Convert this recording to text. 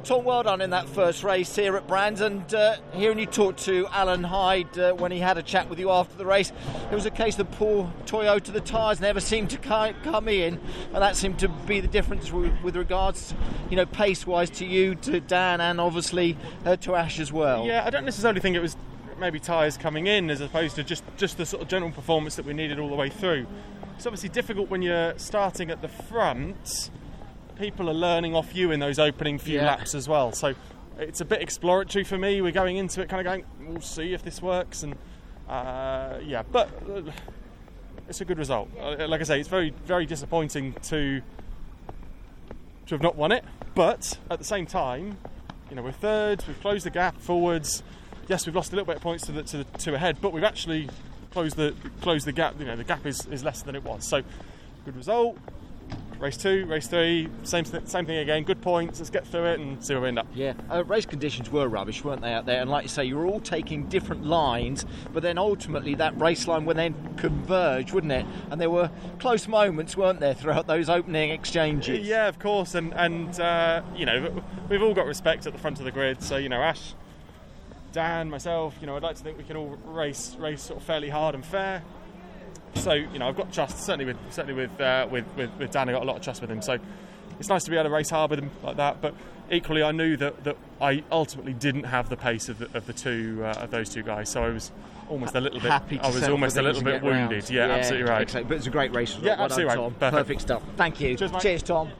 Well, Tom, well done in that first race here at Brands. And uh, hearing you talk to Alan Hyde uh, when he had a chat with you after the race, it was a case that poor Toyota, the tyres never seemed to come in, and that seemed to be the difference with, regards, you know, pace-wise to you, to Dan, and obviously uh, to Ash as well. Yeah, I don't necessarily think it was maybe tyres coming in as opposed to just just the sort of general performance that we needed all the way through. It's obviously difficult when you're starting at the front people are learning off you in those opening few yeah. laps as well. So it's a bit exploratory for me. We're going into it kind of going, we'll see if this works. And uh, yeah, but uh, it's a good result. Uh, like I say, it's very, very disappointing to to have not won it. But at the same time, you know, we're third. We've closed the gap forwards. Yes, we've lost a little bit of points to the to the two ahead, but we've actually closed the closed the gap. You know, the gap is, is less than it was. So good result race two, race three, same same thing again. Good points. Let's get through it and see where we end up. Yeah, uh, race conditions were rubbish, weren't they out there? And like you say, you were all taking different lines, but then ultimately that race line would then converge, wouldn't it? And there were close moments, weren't there, throughout those opening exchanges? Yeah, of course. And and uh, you know we've all got respect at the front of the grid. So you know Ash. Dan, myself, you know, I'd like to think we can all race race sort of fairly hard and fair. So you know, I've got trust certainly with certainly with, uh, with, with with Dan. I got a lot of trust with him. So it's nice to be able to race hard with him like that. But equally, I knew that, that I ultimately didn't have the pace of the, of the two uh, of those two guys. So I was almost a little bit. Happy I was almost a little bit wounded. Yeah, yeah, absolutely right. Exactly. But it's a great race. Yeah, well absolutely done, right. Perfect. Perfect. stuff. Thank you. Cheers, Cheers Tom.